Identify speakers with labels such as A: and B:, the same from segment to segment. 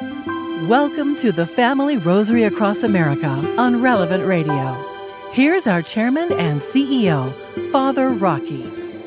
A: Welcome to the Family Rosary Across America on Relevant Radio. Here's our chairman and CEO, Father Rocky.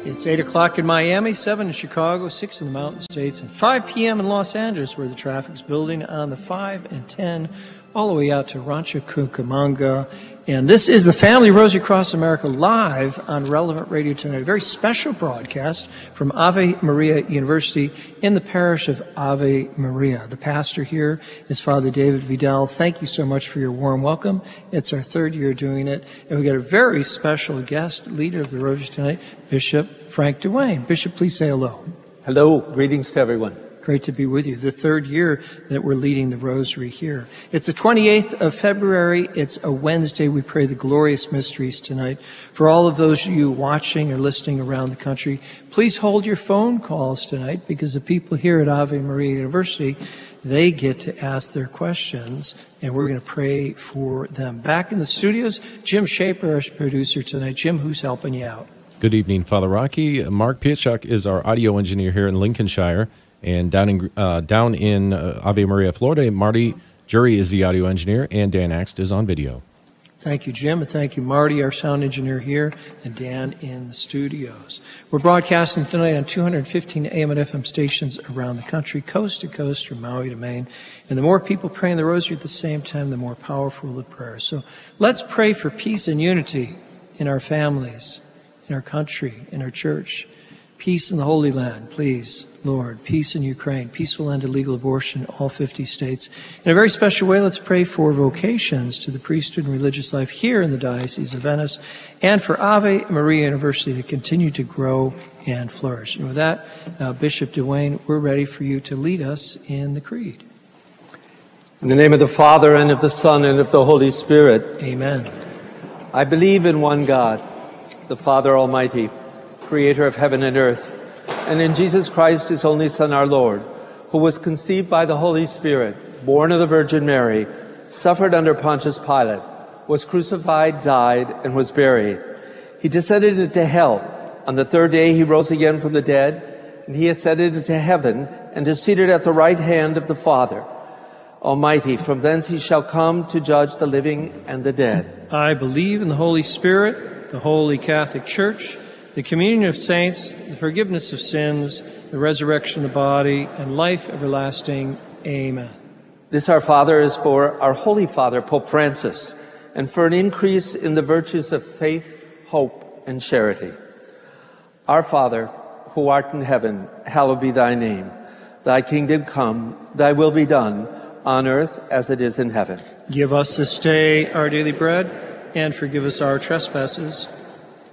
B: It's 8 o'clock in Miami, 7 in Chicago, 6 in the Mountain States, and 5 p.m. in Los Angeles, where the traffic's building on the 5 and 10 all the way out to Rancho Cucamonga. And this is the Family Rosary Cross America live on Relevant Radio tonight. A very special broadcast from Ave Maria University in the parish of Ave Maria. The pastor here is Father David Vidal. Thank you so much for your warm welcome. It's our third year doing it. And we got a very special guest, leader of the Rosary tonight, Bishop Frank Dewane. Bishop, please say hello.
C: Hello. Greetings to everyone.
B: Great to be with you. The third year that we're leading the rosary here. It's the 28th of February. It's a Wednesday. We pray the glorious mysteries tonight. For all of those of you watching or listening around the country, please hold your phone calls tonight because the people here at Ave Maria University, they get to ask their questions and we're going to pray for them. Back in the studios, Jim Shaper, our producer tonight. Jim, who's helping you out?
D: Good evening, Father Rocky. Mark Pietschuk is our audio engineer here in Lincolnshire. And down in uh, down in uh, Ave Maria, Florida, Marty Jury is the audio engineer, and Dan Axt is on video.
B: Thank you, Jim, and thank you, Marty, our sound engineer here, and Dan in the studios. We're broadcasting tonight on 215 AM and FM stations around the country, coast to coast, from Maui to Maine. And the more people praying the rosary at the same time, the more powerful the prayer. So let's pray for peace and unity in our families, in our country, in our church. Peace in the Holy Land, please. Lord. Peace in Ukraine, peaceful end to legal abortion in all 50 states. In a very special way, let's pray for vocations to the priesthood and religious life here in the Diocese of Venice and for Ave Maria University to continue to grow and flourish. And with that, uh, Bishop Dewane, we're ready for you to lead us in the Creed.
C: In the name of the Father, and of the Son, and of the Holy Spirit.
B: Amen.
C: I believe in one God, the Father Almighty, creator of heaven and earth and in Jesus Christ, his only Son, our Lord, who was conceived by the Holy Spirit, born of the Virgin Mary, suffered under Pontius Pilate, was crucified, died, and was buried. He descended into hell. On the third day, he rose again from the dead, and he ascended into heaven and is seated at the right hand of the Father. Almighty, from thence he shall come to judge the living and the dead.
B: I believe in the Holy Spirit, the Holy Catholic Church, the communion of saints, the forgiveness of sins, the resurrection of the body, and life everlasting. Amen.
C: This, our Father, is for our Holy Father, Pope Francis, and for an increase in the virtues of faith, hope, and charity. Our Father, who art in heaven, hallowed be thy name. Thy kingdom come, thy will be done, on earth as it is in heaven.
B: Give us this day our daily bread, and forgive us our trespasses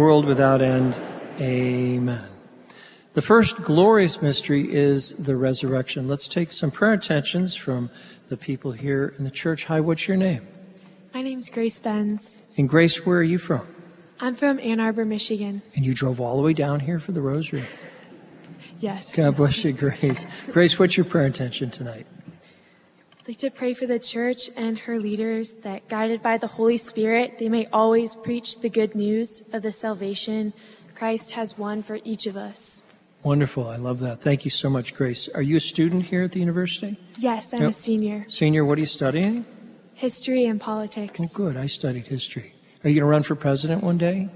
B: world without end. Amen. The first glorious mystery is the resurrection. Let's take some prayer intentions from the people here in the church. Hi, what's your name?
E: My name's Grace Benz.
B: And Grace, where are you from?
E: I'm from Ann Arbor, Michigan.
B: And you drove all the way down here for the rosary?
E: Yes.
B: God bless you, Grace. Grace, what's your prayer intention tonight?
E: Like to pray for the church and her leaders that, guided by the Holy Spirit, they may always preach the good news of the salvation Christ has won for each of us.
B: Wonderful. I love that. Thank you so much, Grace. Are you a student here at the university?
E: Yes, I'm
B: Yep.
E: a senior.
B: Senior, what are you studying?
E: History and politics.
B: Oh, good. I studied history. Are you going to run for president one day?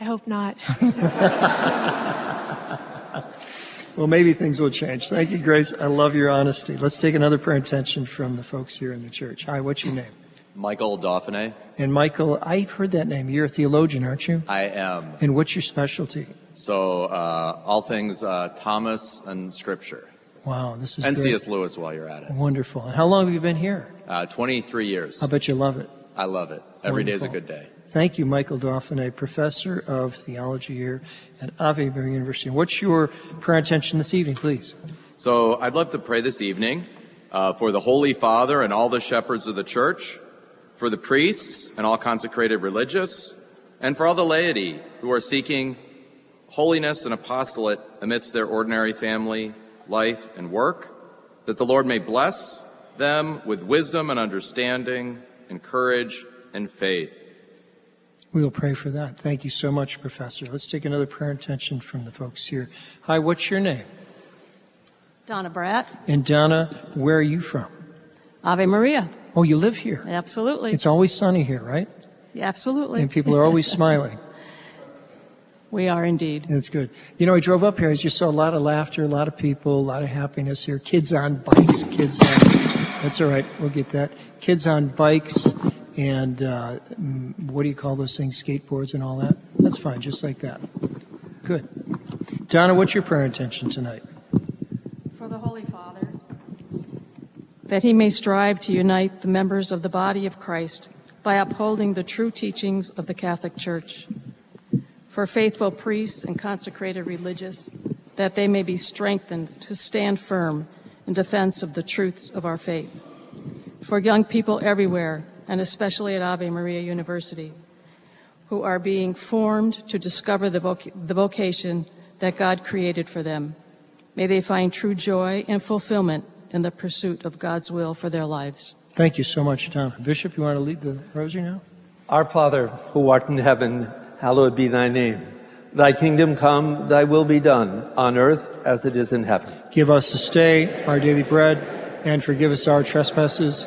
E: I hope not.
B: Well, maybe things will change. Thank you, Grace. I love your honesty. Let's take another prayer intention from the folks here in the church. Hi, what's your name?
F: Michael Dauphiné.
B: And Michael, I've heard that name. You're a theologian, aren't you?
F: I am.
B: And what's your specialty?
F: So, uh, all things uh, Thomas and Scripture.
B: Wow, this is
F: And
B: great.
F: C.S. Lewis while you're at it.
B: Wonderful. And how long have you been here?
F: Uh, 23 years.
B: I bet you love it.
F: I love it. Every day is a good day.
B: Thank you, Michael Dauphiné, professor of theology here at Ave Maria University. What's your prayer intention this evening, please?
F: So, I'd love to pray this evening uh, for the Holy Father and all the shepherds of the church, for the priests and all consecrated religious, and for all the laity who are seeking holiness and apostolate amidst their ordinary family, life, and work, that the Lord may bless them with wisdom and understanding, and courage and faith.
B: We will pray for that. Thank you so much, Professor. Let's take another prayer intention from the folks here. Hi, what's your name?
G: Donna Bratt,
B: And Donna, where are you from?
G: Ave Maria.
B: Oh, you live here.
G: Absolutely.
B: It's always sunny here, right?
G: Absolutely.
B: And people are always smiling.
G: we are indeed.
B: That's good. You know, I drove up here. I just saw a lot of laughter, a lot of people, a lot of happiness here. Kids on bikes, kids on. That's all right. We'll get that. Kids on bikes and uh, mm, what do you call those things? Skateboards and all that. That's fine, just like that. Good. Donna, what's your prayer intention tonight?
G: For the Holy Father, that he may strive to unite the members of the body of Christ by upholding the true teachings of the Catholic Church. For faithful priests and consecrated religious, that they may be strengthened to stand firm in defense of the truths of our faith. For young people everywhere, and especially at Ave Maria University, who are being formed to discover the, voc- the vocation that God created for them. May they find true joy and fulfillment in the pursuit of God's will for their lives.
B: Thank you so much, Donna. Bishop, you want to lead the rosary now?
C: Our Father, who art in heaven, hallowed be thy name. Thy kingdom come, thy will be done, on earth as it is in heaven.
B: Give us this day our daily bread, and forgive us our trespasses,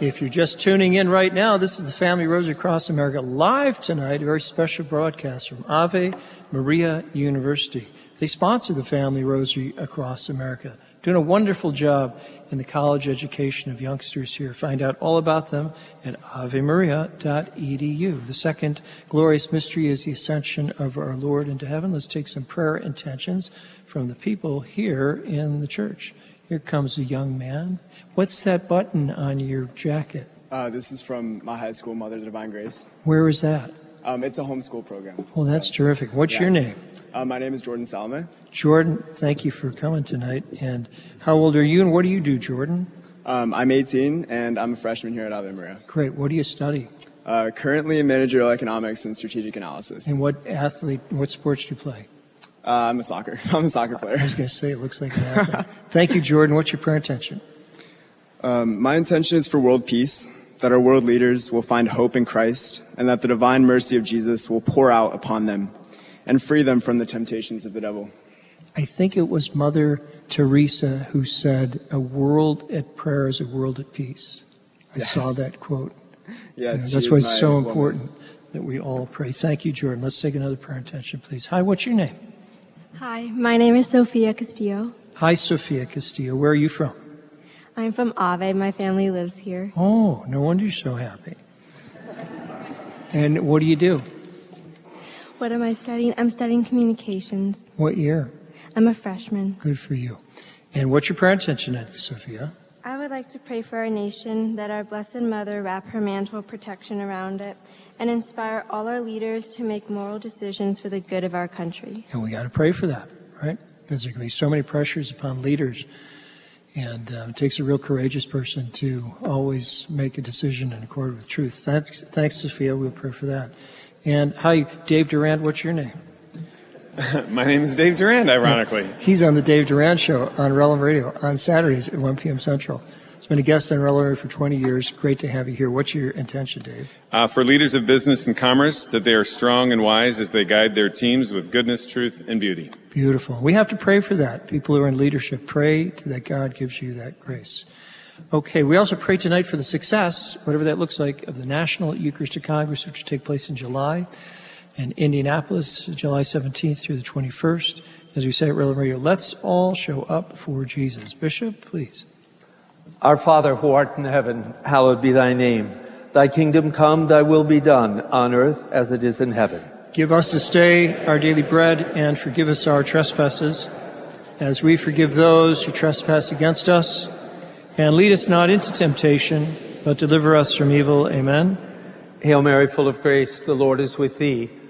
B: If you're just tuning in right now, this is the Family Rosary Across America live tonight, a very special broadcast from Ave Maria University. They sponsor the Family Rosary across America, doing a wonderful job in the college education of youngsters here. Find out all about them at avemaria.edu. The second glorious mystery is the ascension of our Lord into heaven. Let's take some prayer intentions from the people here in the church. Here comes a young man. What's that button on your jacket?
H: Uh, this is from my high school, Mother Divine Grace.
B: Where is that?
H: Um, it's a homeschool program.
B: Well, that's
H: So,
B: terrific. What's
H: yeah,
B: your name?
H: Uh, my name is Jordan Salme.
B: Jordan, thank you for coming tonight. And how old are you and what do you do, Jordan?
H: Um, I'm 18 and I'm a freshman here at Ave Maria.
B: Great. What do you study?
H: Uh, currently in managerial economics and strategic analysis.
B: And what athlete, what sports do you play?
H: Uh, I'm a soccer. I'm a soccer player.
B: I was going to say, it looks like athlete. Thank you, Jordan. What's your prayer intention?
H: Um, my intention is for world peace, that our world leaders will find hope in Christ, and that the divine mercy of Jesus will pour out upon them and free them from the temptations of the devil.
B: I think it was Mother Teresa who said, A world at prayer is a world at peace. I
H: Yes.
B: saw that quote. You know,
H: Yes,
B: that's why it's so
H: woman.
B: important that we all pray. Thank you, Jordan. Let's take another prayer intention, please. Hi, what's your name?
I: Hi, my name is Sofia Castillo.
B: Hi, Sofia Castillo. Where are you from?
I: I'm from Ave. My family lives here.
B: Oh, no wonder you're so happy. And what do you do?
I: What am I studying? I'm studying communications.
B: What year?
I: I'm a freshman.
B: Good for you. And what's your parents' intention, Aunt Sophia?
I: I would like to pray for our nation that our Blessed Mother wrap her mantle of protection around it and inspire all our leaders to make moral decisions for the good of our country.
B: And we got to pray for that, right? Because there can be so many pressures upon leaders. And uh, it takes a real courageous person to always make a decision in accord with truth. Thanks, thanks Sophia. We'll pray for that. And hi, Dave Durand. What's your name?
J: My name is Dave Durand, ironically.
B: He's on the Dave Durand Show on Relevant Radio on Saturdays at 1 p.m. Central. He's been a guest on Relevant Radio for 20 years. Great to have you here. What's your intention, Dave?
J: Uh, for leaders of business and commerce, that they are strong and wise as they guide their teams with goodness, truth, and beauty.
B: Beautiful. We have to pray for that. People who are in leadership, pray that God gives you that grace. Okay, we also pray tonight for the success, whatever that looks like, of the National Eucharistic Congress, which will take place in July in Indianapolis, July 17th through the 21st. As we say at Relevant Radio, let's all show up for Jesus. Bishop, please.
C: Our Father who art in heaven, hallowed be thy name. Thy kingdom come, thy will be done, on earth as it is in heaven.
B: Give us this day our daily bread and forgive us our trespasses as we forgive those who trespass against us. And lead us not into temptation, but deliver us from evil. Amen.
C: Hail Mary, full of grace, the Lord is with thee.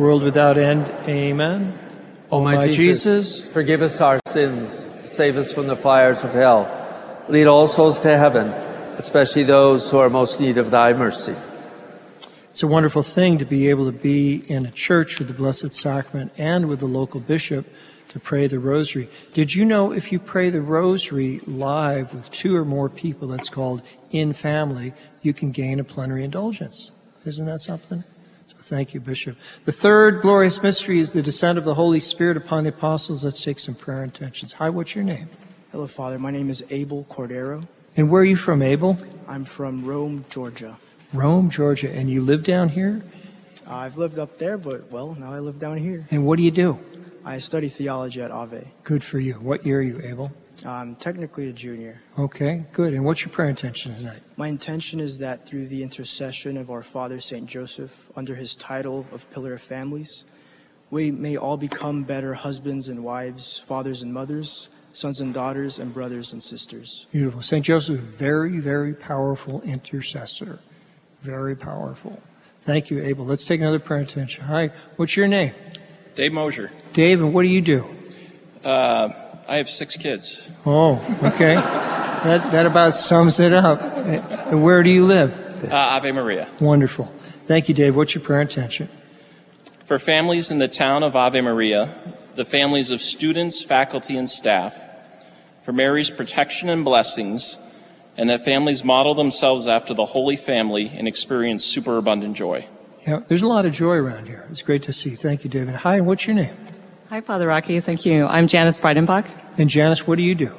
B: world without end. Amen.
C: O my, Jesus, forgive us our sins, save us from the fires of hell. Lead all souls to heaven, especially those who are most in need of thy mercy.
B: It's a wonderful thing to be able to be in a church with the Blessed Sacrament and with the local bishop to pray the rosary. Did you know if you pray the rosary live with two or more people, that's called in family, you can gain a plenary indulgence? Isn't that something? Thank you, Bishop. The third glorious mystery is the descent of the Holy Spirit upon the apostles. Let's take some prayer intentions. Hi, what's your name?
K: Hello, Father. My name is Abel Cordero.
B: And where are you from, Abel?
K: I'm from Rome, Georgia.
B: Rome, Georgia. And you live down here?
K: I've lived up there, but well, now I live down here.
B: And what do you do?
K: I study theology at Ave.
B: Good for you. What year are you, Abel?
K: I'm technically a junior.
B: Okay, good. And what's your prayer intention tonight?
K: My intention is that through the intercession of our Father St. Joseph, under his title of Pillar of Families, we may all become better husbands and wives, fathers and mothers, sons and daughters, and brothers and sisters.
B: Beautiful. St. Joseph, very, very powerful intercessor. Very powerful. Thank you, Abel. Let's take another prayer intention. Hi, what's your name?
L: Dave Mosier.
B: Dave, and what do you do?
L: Uh, I have six kids.
B: Oh, okay. that, that about sums it up. And where do you live?
L: Uh, Ave Maria.
B: Wonderful. Thank you, Dave. What's your prayer intention?
L: For families in the town of Ave Maria, the families of students, faculty, and staff, for Mary's protection and blessings, and that families model themselves after the Holy Family and experience superabundant joy.
B: Yeah, there's a lot of joy around here. It's great to see. Thank you, David. Hi, what's your name?
M: Hi, Father Rocky. Thank you. I'm Janice Breidenbach.
B: And Janice, what do you do?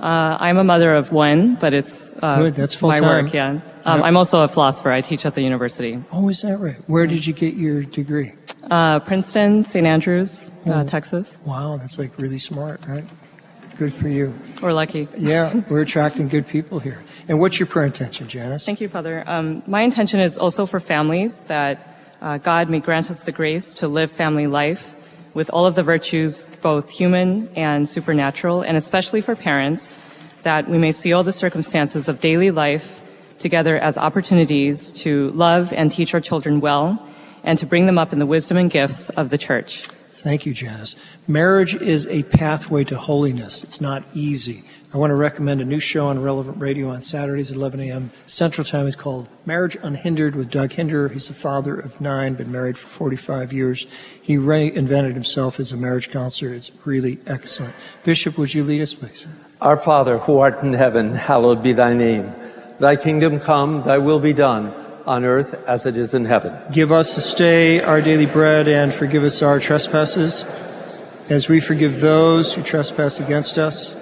M: Uh, I'm a mother of one, but it's uh,
B: Good, that's
M: my work. Yeah, um,
B: Yep.
M: I'm also a philosopher. I teach at the university.
B: Oh, is that right? Where did you get your degree?
M: Uh, Princeton, St. Andrews, uh,
B: Oh.
M: Texas.
B: Wow, that's like really smart, right? Good for you.
M: We're lucky.
B: Yeah, we're attracting good people here. And what's your prayer intention, Janice?
M: Thank you, Father. Um, my intention is also for families that uh, God may grant us the grace to live family life with all of the virtues, both human and supernatural, and especially for parents, that we may see all the circumstances of daily life together as opportunities to love and teach our children well and to bring them up in the wisdom and gifts of the church.
B: Thank you, Janice. Marriage is a pathway to holiness. It's not easy. I want to recommend a new show on Relevant Radio on Saturdays at 11 a.m. Central Time. It's called Marriage Unhindered with Doug Hinder. He's a father of nine, been married for 45 years. He reinvented himself as a marriage counselor. It's really excellent. Bishop, would you lead us, please?
C: Our Father, who art in heaven, hallowed be thy name. Thy kingdom come, thy will be done, on earth as it is in heaven.
B: Give us this day our daily bread and forgive us our trespasses as we forgive those who trespass against us.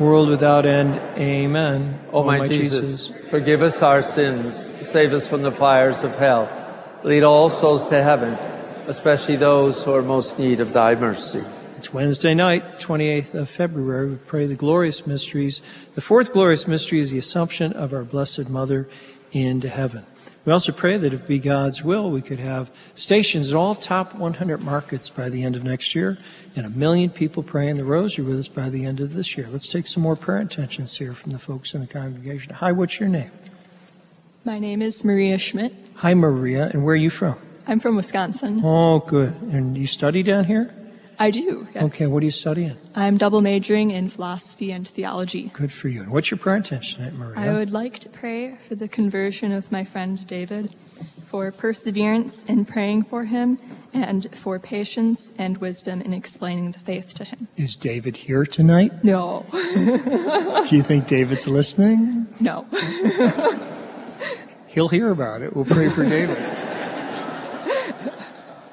B: world without end. Amen.
C: O my, Jesus, forgive us our sins, save us from the fires of hell, lead all souls to heaven, especially those who are most need of thy mercy.
B: It's Wednesday night, the 28th of February. We pray the glorious mysteries. The fourth glorious mystery is the Assumption of our Blessed Mother into heaven. We also pray that if it be God's will, we could have stations at all top 100 markets by the end of next year and a million people praying the rosary with us by the end of this year. Let's take some more prayer intentions here from the folks in the congregation. Hi, what's your name?
N: My name is Maria Schmidt.
B: Hi, Maria, and where are you from?
N: I'm from Wisconsin.
B: Oh, good. And you study down here?
N: I do, yes.
B: Okay, what are you studying?
N: I'm double majoring in philosophy and theology.
B: Good for you. And what's your prayer intention tonight, Maria?
N: I would like to pray for the conversion of my friend David, for perseverance in praying for him, and for patience and wisdom in explaining the faith to him.
B: Is David here tonight?
N: No.
B: Do you think David's listening?
N: No.
B: He'll hear about it. We'll pray for David.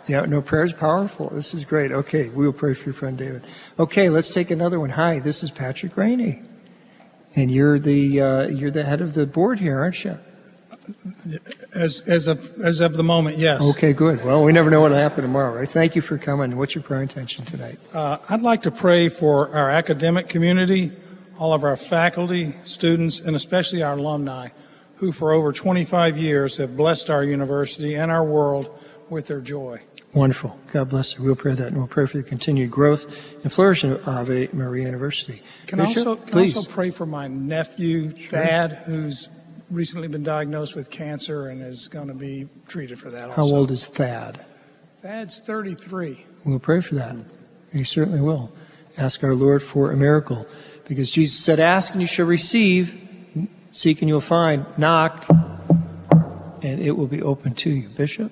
B: Yeah, no, prayer is powerful. This is great. Okay, we will pray for your friend David. Okay, let's take another one. Hi, this is Patrick Rainey, and you're the uh, you're the head of the board here, aren't you?
O: As as of as of the moment, yes.
B: Okay, good. Well, we never know what'll happen tomorrow, right? Thank you for coming. What's your prayer intention tonight?
O: Uh, I'd like to pray for our academic community, all of our faculty, students, and especially our alumni, who for over 25 years have blessed our university and our world with their joy.
B: Wonderful. God bless you. We'll pray that, and we'll pray for the continued growth and flourishing of Ave Maria University.
O: Can I
B: Bishop,
O: also, can
B: please.
O: also pray for my nephew, Thad, who's recently been diagnosed with cancer and is going to be treated for that
B: How old is Thad?
O: Thad's 33.
B: We'll pray for that. You certainly will. Ask our Lord for a miracle. Because Jesus said, Ask and you shall receive, seek and you'll find, knock, and it will be open to you. Bishop?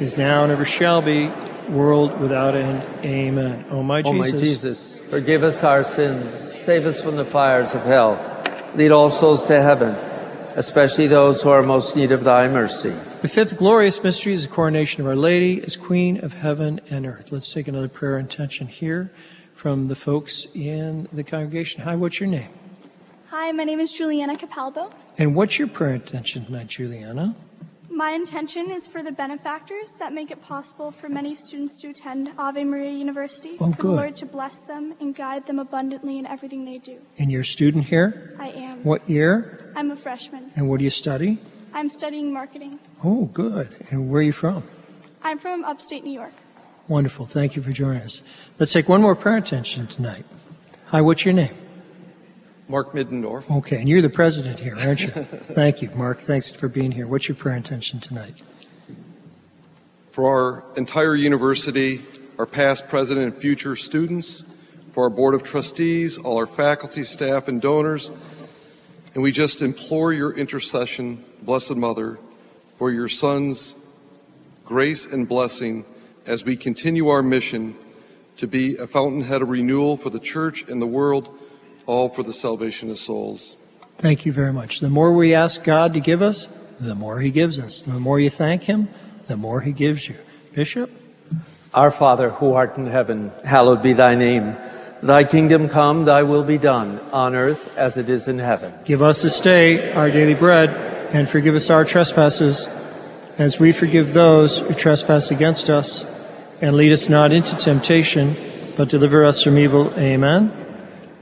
B: is now, and ever shall be, world without end. Amen. O my
C: O
B: Jesus.
C: my Jesus, forgive us our sins, save us from the fires of hell, lead all souls to heaven, especially those who are most need of thy mercy.
B: The fifth glorious mystery is the coronation of Our Lady as Queen of Heaven and Earth. Let's take another prayer intention here from the folks in the congregation. Hi, what's your name?
P: Hi, my name is Juliana Capalbo.
B: And what's your prayer intention tonight, Juliana?
P: My intention is for the benefactors that make it possible for many students to attend Ave Maria University.
B: Oh,
P: for the. Lord to bless them and guide them abundantly in everything they do.
B: And you're a student here?
P: I am.
B: What year?
P: I'm a freshman.
B: And what do you study?
P: I'm studying marketing.
B: Oh, good. And where are you from?
P: I'm from upstate New York.
B: Wonderful. Thank you for joining us. Let's take one more prayer intention tonight. Hi, what's your name?
Q: Mark Middendorf.
B: Okay, and you're the president here, aren't you? Thank you, Mark. Thanks for being here. What's your prayer intention tonight?
Q: For our entire university, our past, present, and future students, for our Board of Trustees, all our faculty, staff, and donors, and we just implore your intercession, Blessed Mother, for your Son's grace and blessing as we continue our mission to be a fountainhead of renewal for the church and the world, all for the salvation of souls.
B: Thank you very much. The more we ask God to give us, the more He gives us. The more you thank Him, the more He gives you. Bishop?
C: Our Father, who art in heaven, hallowed be thy name. Thy kingdom come, thy will be done, on earth as it is in heaven.
B: Give us this day our daily bread, and forgive us our trespasses, as we forgive those who trespass against us. And lead us not into temptation, but deliver us from evil. Amen.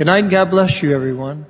B: Good night and God bless you, everyone.